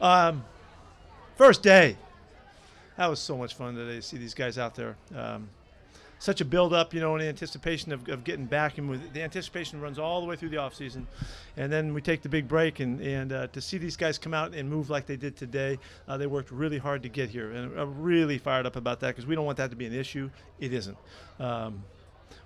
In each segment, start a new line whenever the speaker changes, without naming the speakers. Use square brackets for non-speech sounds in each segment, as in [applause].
Um, first day. That was so much fun today to see these guys out there. Um, such a build up, you know, in anticipation of, of getting back. And with the anticipation runs all the way through the off season, and then we take the big break. And and uh, to see these guys come out and move like they did today, uh, they worked really hard to get here, and I'm really fired up about that because we don't want that to be an issue. It isn't. Um,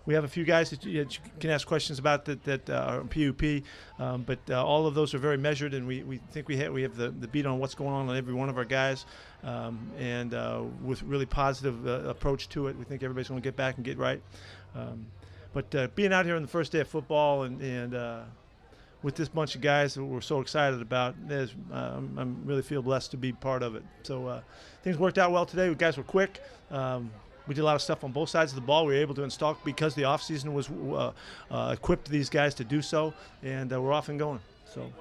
we have a few guys that you, that you can ask questions about that, that uh, are PUP, um, but uh, all of those are very measured, and we, we think we have, we have the, the beat on what's going on on every one of our guys, um, and uh, with really positive uh, approach to it. We think everybody's going to get back and get right. Um, but uh, being out here on the first day of football and, and uh, with this bunch of guys that we're so excited about, is, um, I'm really feel blessed to be part of it. So things worked out well today. The guys were quick. Um, we did a lot of stuff on both sides of the ball. We were able to install because the offseason was uh, uh, equipped these guys to do so, and uh, we're off and going. So.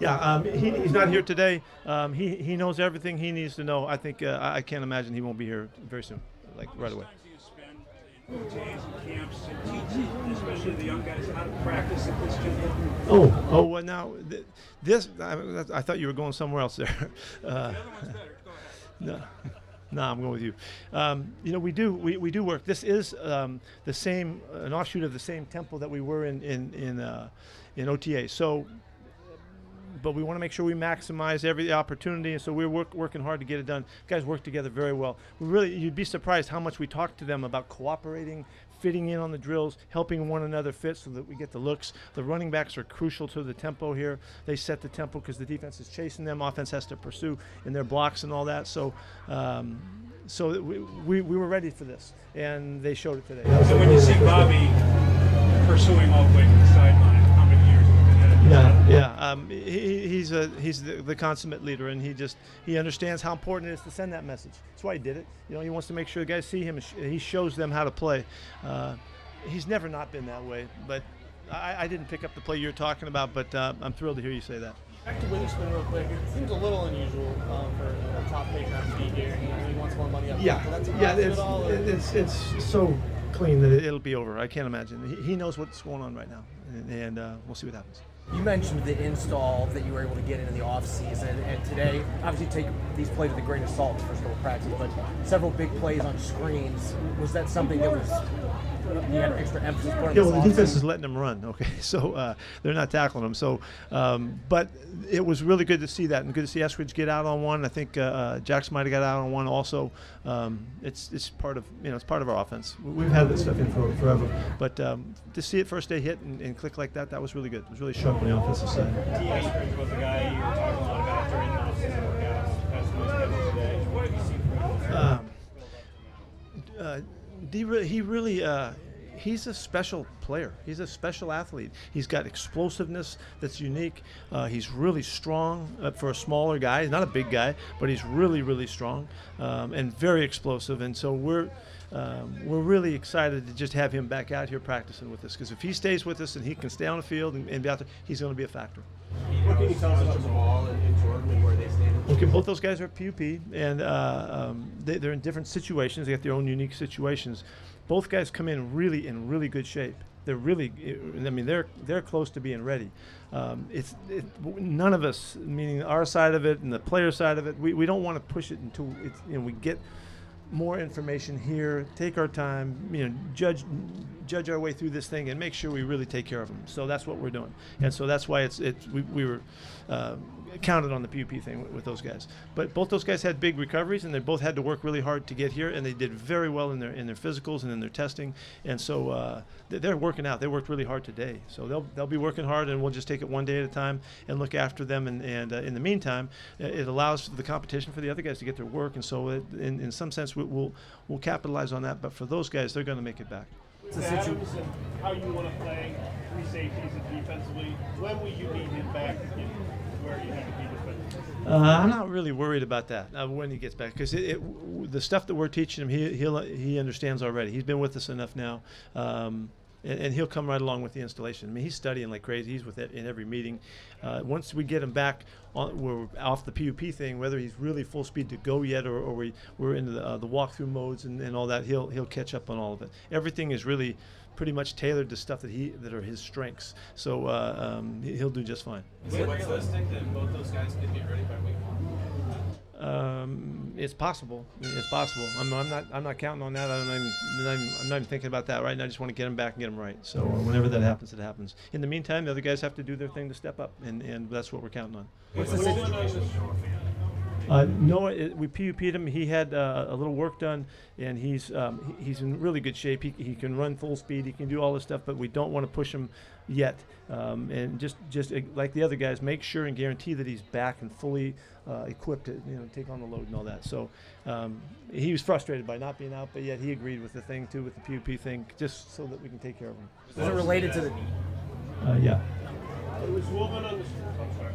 Yeah, um, he, he's not here today. Um, he, he knows everything he needs to know. I think uh, I can't imagine he won't be here very soon, like right away.
especially the young guys, how to practice at this gym?
Oh, oh, well, now th- this. I, I, thought you were going somewhere else there. [laughs] Uh, no. [laughs] No, I'm going with you. Um, you know, we do we, we do work. This is um, the same an offshoot of the same temple that we were in in in, uh, in OTA. So, but we want to make sure we maximize every opportunity, and so we're work, working hard to get it done. Guys work together very well. We really, you'd be surprised how much we talk to them about cooperating, fitting in on the drills, helping one another fit so that we get the looks. The running backs are crucial to the tempo here. They set the tempo because the defense is chasing them. Offense has to pursue in their blocks and all that. So, um, so we, we, we, were ready for this, and they showed it today.
So when you see Bobby pursuing all the way to the sideline,
yeah, yeah. Um, he, he's a he's the, the, consummate leader, and he just he understands how important it is to send that message. That's why he did it. You know, he wants to make sure the guys see him. he shows them how to play. Uh, he's never not been that way, but I, I, didn't pick up the play you're talking about. But uh, I'm thrilled to hear you say that.
Back to Witherspoon real quick. It seems a little unusual um, for a top paid to be here. And he wants more money up.
Yeah, yeah. It's, it's, it's so clean that it'll be over. I can't imagine. He, he knows what's going on right now, and, and uh, we'll see what happens.
You mentioned the install that you were able to get in the off season, and today, obviously, take these plays with a grain of salt, the first couple of practices, but several big plays on screens. Was that something that was you had extra emphasis put on
yeah, well, the defense is letting them run. [laughs] Okay, so uh, they're not tackling them. So, um, but it was really good to see that, and good to see Eskridge get out on one. I think uh, uh might have got out on one also. Um, it's it's part of you know it's part of our offense. We've had this stuff in for forever, but um, to see it first day hit and, and, click like that, that was really good. It was really sharp on the offensive side.
Was the guy you were talking a lot about during the offseason workouts. That's today. What have you seen from him? Um, uh,
he really uh, he's a special player. He's a special athlete. He's got explosiveness that's unique. Uh, he's really strong uh, for a smaller guy. He's not a big guy, but he's really, really strong um, and very explosive. And so we're um, we're really excited to just have him back out here practicing with us because if he stays with us and he can stay on the field and, and be out there, he's going to be a factor.
What can you tell us about the ball and Jordyn and where they stand?
Okay, both those guys are PUP, and uh, um, they, are in different situations. They have their own unique situations both guys come in really in really good shape. They're really, I mean, they're they're close to being ready. Um, it's it, none of us, meaning our side of it and the player side of it, we, we don't want to push it until it's you know we get more information here, take our time, you know, judge judge our way through this thing, and make sure we really take care of them. So that's what we're doing, and so that's why it's it's we, we were uh, counted on the PUP thing with, those guys. But both those guys had big recoveries, and they both had to work really hard to get here, and they did very well in their in their physicals and in their testing, and so uh, they're working out. They worked really hard today, so they'll they'll be working hard, and we'll just take it one day at a time and look after them. And and uh, in the meantime, it allows the competition for the other guys to get their work, and so it, in in some sense we, will we'll capitalize on that. But for those guys, they're going to make it back.
Adams how you want to play three safeties and defensively. When will you need him back Uh,
I'm not really worried about that uh, when he gets back because the stuff that we're teaching him, he he understands already. He's been with us enough now. Um, and, and, he'll come right along with the installation. I mean, he's studying like crazy. He's with it in every meeting. Uh, once we get him back, on, we're off the PUP thing. Whether he's really full speed to go yet, or, or we we're into the, uh, the walkthrough modes and, and all that, he'll he'll catch up on all of it. Everything is really pretty much tailored to stuff that he that are his strengths. So uh, um, he- he'll do just fine.
Is it realistic that both those guys could be ready by week one?
Um, it's possible. It's possible. I'm, I'm not. I'm not counting on that. I'm not, even, I'm not even- I'm not even thinking about that right now. I just want to get them back and get them right. So whenever that happens, it happens. In the meantime, the other guys have to do their thing to step up, and, and that's what we're counting on.
What's the situation?
Uh, Noah, it, we PUP'd him. He had uh, a little work done, and he's um, he- he's in really good shape. He, he can run full speed. He can do all this stuff, but we don't want to push him yet. Um, and just just uh, like the other guys, make sure and guarantee that he's back and fully uh, equipped to you know take on the load and all that. So um, he was frustrated by not being out, but yet he agreed with the thing too, with the PUP thing, just so that we can take care of him.
Was it related to the?
Uh, yeah.
Was Woolen on the I'm sorry.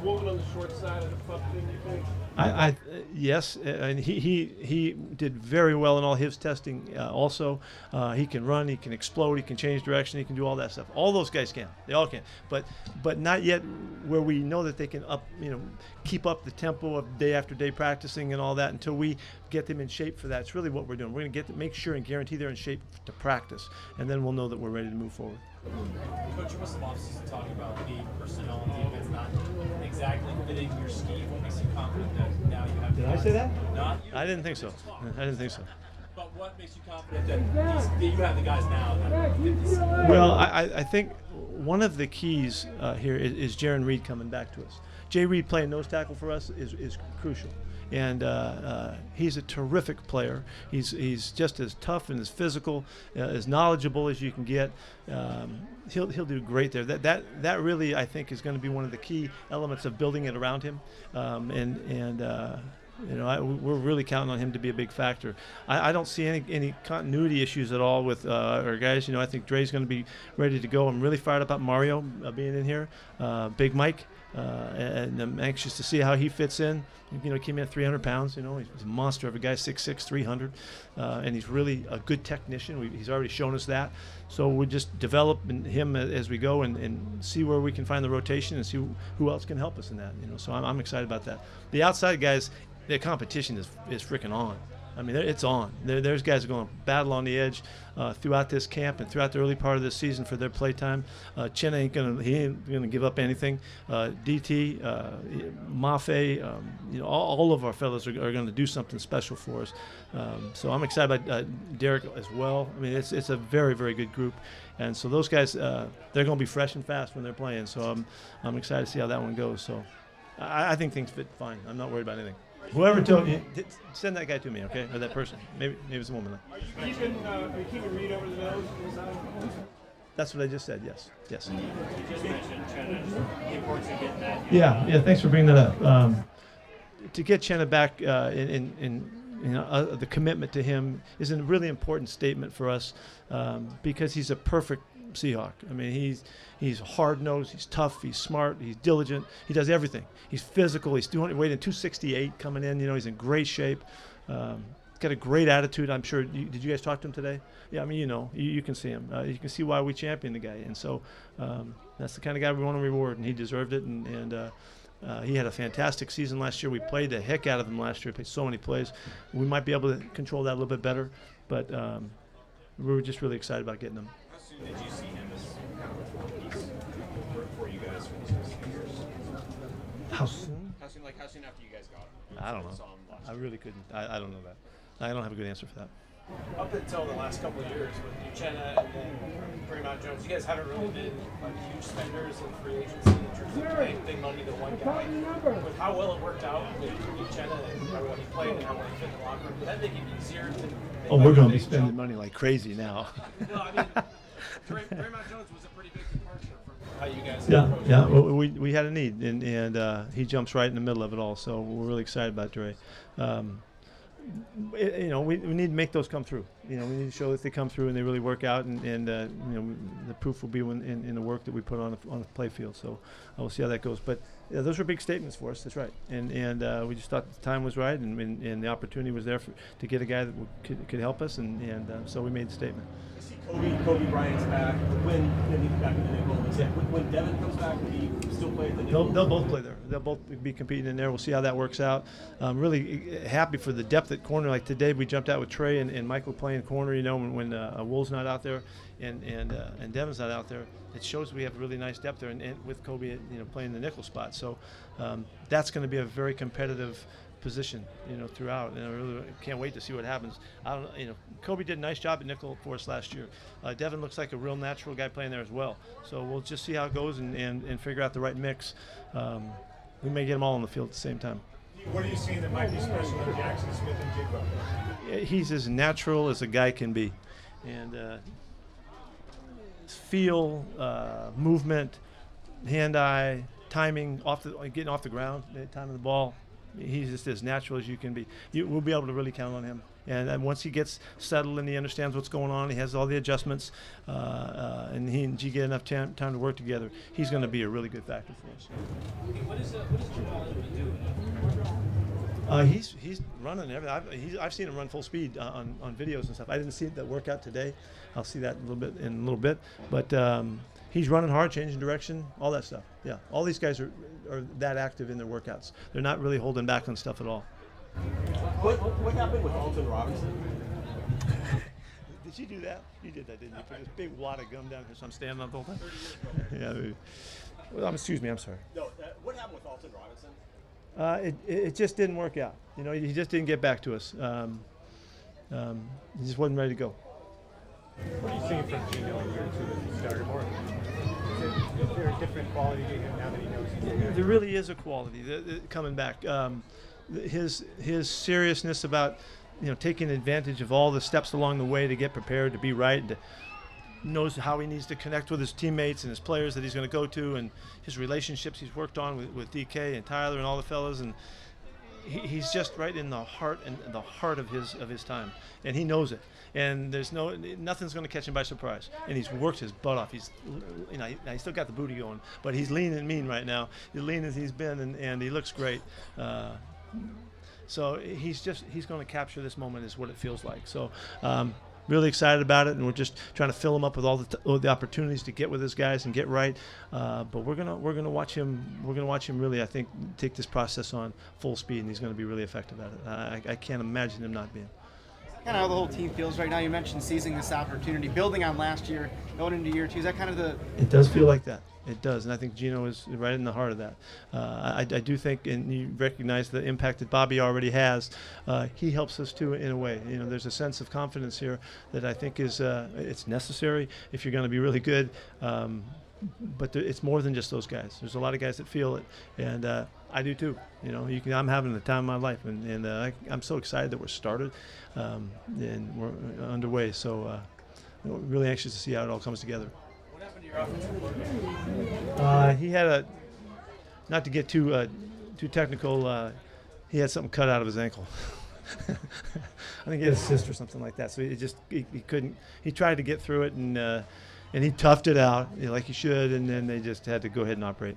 Was on the short side of the puck? Didn't you think?
I, I yes, uh, and he, he he did very well in all his testing. Uh, also, uh, he can run, he can explode, he can change direction, he can do all that stuff. All those guys can, they all can, but but not yet where we know that they can up, you know, keep up the tempo of day after day practicing and all that until we get them in shape for that. It's really what we're doing. We're going to get them, make sure and guarantee they're in shape to practice, and then we'll know that we're ready to move forward.
Coach, you must have offseason talking about the personnel on defense not exactly fitting your scheme. What makes you confident that now you have?
Did I say that?
Not you.
I didn't think so. I didn't think so.
But what makes you confident that, these, that you have the guys now that?
Well, I, I- I think one of the keys uh, here is, is Jarran Reed coming back to us. Jay Reed playing nose tackle for us is, is crucial. And uh, uh, he's a terrific player. He's, he's just as tough and as physical, uh, as knowledgeable as you can get. Um, he'll, he'll do great there. That, that, that really, I think, is going to be one of the key elements of building it around him. Um, and and uh, you know, I, we're really counting on him to be a big factor. I, I don't see any, any continuity issues at all with uh, our guys. You know, I think Dre's going to be ready to go. I'm really fired up about Mario uh, being in here. Uh, Big Mike, uh, and I'm anxious to see how he fits in. You know, he came in at 300 pounds. You know, he's a monster of a guy, 6'6", 300, uh, and he's really a good technician. We, he's already shown us that. So we just develop him as we go and, and see where we can find the rotation and see who, else can help us in that. You know, so I'm, I'm excited about that. The outside guys, their competition is is freaking on. I mean, it's on. There, there's guys going to battle on the edge uh, throughout this camp and throughout the early part of this season for their play time. Uh, Chen ain't gonna he ain't gonna give up anything. Uh, DT, uh, Mafe, um, you know, all, all of our fellows are, are going to do something special for us. Um, so I'm excited about uh, Derick as well. I mean, it's it's a very very good group, and so those guys uh, they're going to be fresh and fast when they're playing. So I'm I'm excited to see how that one goes. So I, I think things fit fine. I'm not worried about anything. Whoever told you, send that guy to me, okay, or that person. Maybe maybe it's a woman.
Are you keeping uh, are you keeping Reed over the nose inside?
That's what I just said. Yes, yes.
You just mentioned Chenna, the importance of getting that.
Yeah, yeah. Thanks for bringing that up. Um, to get Chenna back uh, in, in, in you know, uh, the commitment to him is a really important statement for us um, because he's a perfect Seahawk. I mean, he's he's hard nosed, he's tough, he's smart, he's diligent, he does everything. He's physical. He's doing weighing 268 coming in. You know, he's in great shape. Um, got a great attitude. I'm sure. You, did you guys talk to him today? Yeah, I mean, you know, you, you can see him. Uh, you can see why we champion the guy, and so um, that's the kind of guy we want to reward, and he deserved it. And, and uh, uh, he had a fantastic season last year. We played the heck out of him last year. Played so many plays. We might be able to control that a little bit better, but um, we were just really excited about getting him.
How soon did you see him as kind of a core piece for, for you guys for these first few years?
How soon?
How soon, like, how soon after you guys got him?
I don't know.
Saw him last
I really couldn't. I, I don't know that. I don't have a good answer for that.
Up until the last couple of years with Uchenna and then Dre'Mont Jones, you guys haven't really been like huge spenders in free agency in terms of paying big money to one guy. With how well it worked out with Uchenna and how well he played and how well he fit in the locker room, did that make it easier to?
Oh, we're going to be spending
jump?
money like crazy now.
Well, I mean, Dray- Dre'Mont Jones was a pretty big departure from how you guys.
Yeah, yeah. Well, we, we had a need, and, and uh, he jumps right in the middle of it all. So we're really excited about Dre. Um, it- you know, we, we need to make those come through. You know, we need to show that they come through and they really work out, and, and uh, you know, the proof will be when, in, in the work that we put on the, on the play field. So uh, we'll see how that goes. But yeah, those were big statements for us. That's right. And and uh, we just thought the time was right, and, and, and the opportunity was there for, to get a guy that could, could help us, and, and uh, so we made the statement.
I see Coby, Coby Bryant's back. When when he's back in the nickel, when, when Devon comes back, will he still play at the nickel?
They'll, they'll both play there. They'll both be competing in there. We'll see how that works out. I'm really uh, happy for the depth depth at corner. Like today, we jumped out with Tre and, and Michael playing corner. You know, when, when uh, Wool's not out there and and uh, and Devon's not out there, it shows we have really nice depth there. And, and with Coby, you know, playing the nickel spot, so um, that's going to be a very competitive position, you know, throughout. And I really can't wait to see what happens. I don't, you know, Coby did a nice job at nickel for us last year. Uh, Devon looks like a real natural guy playing there as well. So we'll just see how it goes and, and, and figure out the right mix. Um, we may get them all on the field at the same time.
What are you seeing that might be special in Jaxon Smith-Njigba?
He's as natural as a guy can be, and uh, feel, uh, movement, hand-eye, timing, off the getting off the ground, timing the ball. He's just as natural as you can be. You, we'll be able to really count on him. And, and once he gets settled and he understands what's going on, he has all the adjustments, uh, uh, and he and G get enough time, to work together, he's going to be a really good factor for us.
What is, uh, what is Jamal?
Uh, he's he's running everything. I've, he's, I've seen him run full speed uh, on, on videos and stuff. I didn't see that workout today. I'll see that a little bit in a little bit. But um, he's running hard, changing direction, all that stuff. Yeah, all these guys are, are that active in their workouts. They're not really holding back on stuff at all.
What, what happened with Alton Robinson? [laughs]
Did you do that? You did that, didn't you? Put this big wad of gum down here, so I'm standing up the whole time. [laughs] yeah. Well, um, excuse me. I'm sorry.
No, uh, what happened with Alton Robinson?
Uh, it, it just didn't work out. You know, he just didn't get back to us. Um, um, he just wasn't ready to go.
What are you seeing from Geno in year two as he started more? Is, there a different quality to him now that he knows he's
There there really is a quality that, that coming back. Um, his his seriousness about you know taking advantage of all the steps along the way to get prepared to be right and to knows how he needs to connect with his teammates and his players that he's going to go to and his relationships he's worked on with, with DK and Tyler and all the fellas. And he, he's just right in the heart and the heart of his of his time. And he knows it. And there's no nothing's going to catch him by surprise. And he's worked his butt off. He's you know he, he's still got the booty going but he's lean and mean right now. He's lean as he's been and, and he looks great. Uh, so he's just he's going to capture this moment is what it feels like. So um, really excited about it and we're just trying to fill him up with all the, t- all the opportunities to get with his guys and get right. Uh, but we're gonna we're gonna watch him we're gonna watch him really I think take this process on full speed and he's gonna be really effective at it. I, I can't imagine him not being
kind of how the whole team feels right now. You mentioned seizing this opportunity, building on last year, going into year two. Is that kind of the
It does feel like that. It does, and I think Geno is right in the heart of that. Uh, I, I do think, and you recognize the impact that Bobby already has. Uh, he helps us too, in a way. You know, there's a sense of confidence here that I think is uh, it's necessary if you're going to be really good. Um, but it's more than just those guys. There's a lot of guys that feel it, and uh, I do too. You know, you can, I'm having the time of my life, and, and uh, I, I'm so excited that we're started um, and we're underway. So, uh, really anxious to see how it all comes together.
What happened to your offensive coordinator?
Uh, he had a, not to get too uh, too technical, uh, he had something cut out of his ankle. [laughs] I think he had a cyst or something like that. So he just he, he couldn't. He tried to get through it and uh, and he toughed it out you know, like he should, and then they just had to go ahead and operate.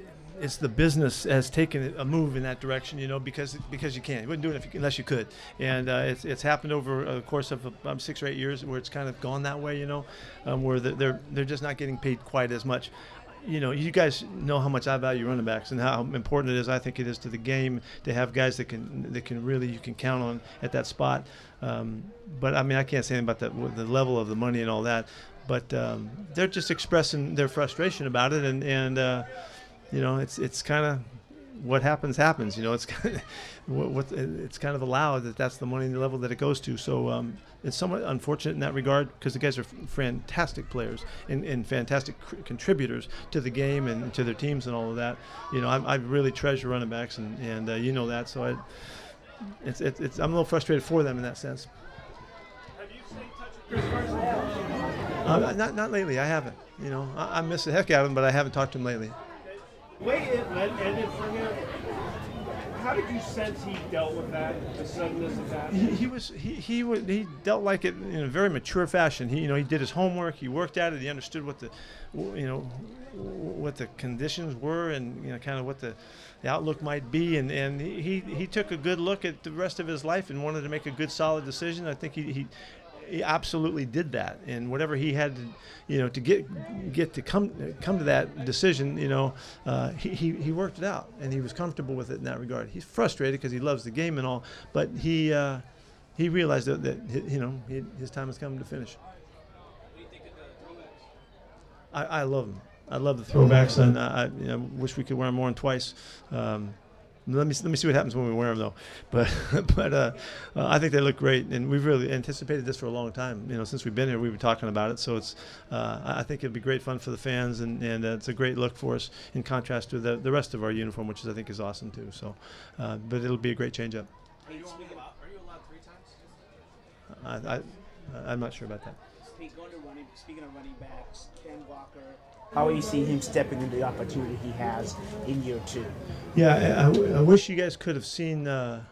it's the business has taken a move in that direction. You know, because because you can. You wouldn't do it you, unless you could. And uh, it's it's happened over a course of um, six or eight years where it's kind of gone that way. You know, um, where the- they're they're just not getting paid quite as much. You know, you guys know how much I value running backs and how important it is. I think it is to the game to have guys that can that can really you can count on at that spot. Um, but I mean, I can't say anything about that, the level of the money and all that. But um, they're just expressing their frustration about it, and and uh, you know, it's it's kind of what happens happens. You know, it's [laughs] kind of, what, what it's kind of allowed that that's the money level that it goes to. So um, it's somewhat unfortunate in that regard because the guys are fantastic players and, and fantastic contributors to the game and to their teams and all of that. You know, I, I really treasure running backs and and uh, you know that. So I, it's, it's it's I'm a little frustrated for them in that sense. Uh, not not lately. I haven't. You know, I, I miss the heck out of him, but I haven't talked to him lately.
Way it ended for him. How did you sense he dealt with that, the suddenness of that?
he, he was he he would he dealt like it in a very mature fashion. He you know he did his homework. He worked at it. He understood what the you know what the conditions were and you know kind of what the, the outlook might be. And and he he took a good look at the rest of his life and wanted to make a good solid decision. I think he. he he absolutely did that, and whatever he had to, you know, to get get to come come to that decision, you know, uh, he, he he worked it out, and he was comfortable with it in that regard. He's frustrated because he loves the game and all, but he uh, he realized that, that you know he, his time has come to finish. I, I love them. I love the throwbacks, and I, I know, wish we could wear them more than twice. Um, let me let me see what happens when we wear them, though. But [laughs] but uh, uh, I think they look great, and we've really anticipated this for a long time. You know, since we've been here, we've been talking about it. So it's uh, I think it'll be great fun for the fans, and, and uh, it's a great look for us in contrast to the, the rest of our uniform, which is I think is awesome too. So, uh, but it'll be a great change up.
Are you allowed, are you allowed three times?
I, I I'm not sure about that.
Speak, going to running, speaking of running backs, Ken Walker, how are you see him stepping into the opportunity he has in year two?
Yeah, I wish you guys could have seen uh,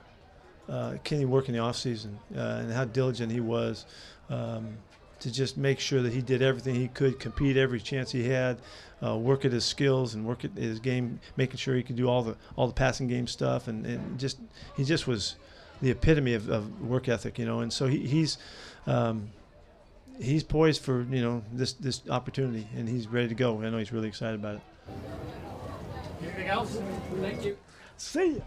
uh, Kenny work in the offseason uh, and how diligent he was um, to just make sure that he did everything he could, compete every chance he had, uh, work at his skills and work at his game, making sure he could do all the all the passing game stuff, and, and just he just was the epitome of, of work ethic, you know. And so he, he's. Um, He's poised for you know this this opportunity, and he's ready to go. I know he's really excited about it.
Anything else? Thank you.
See ya.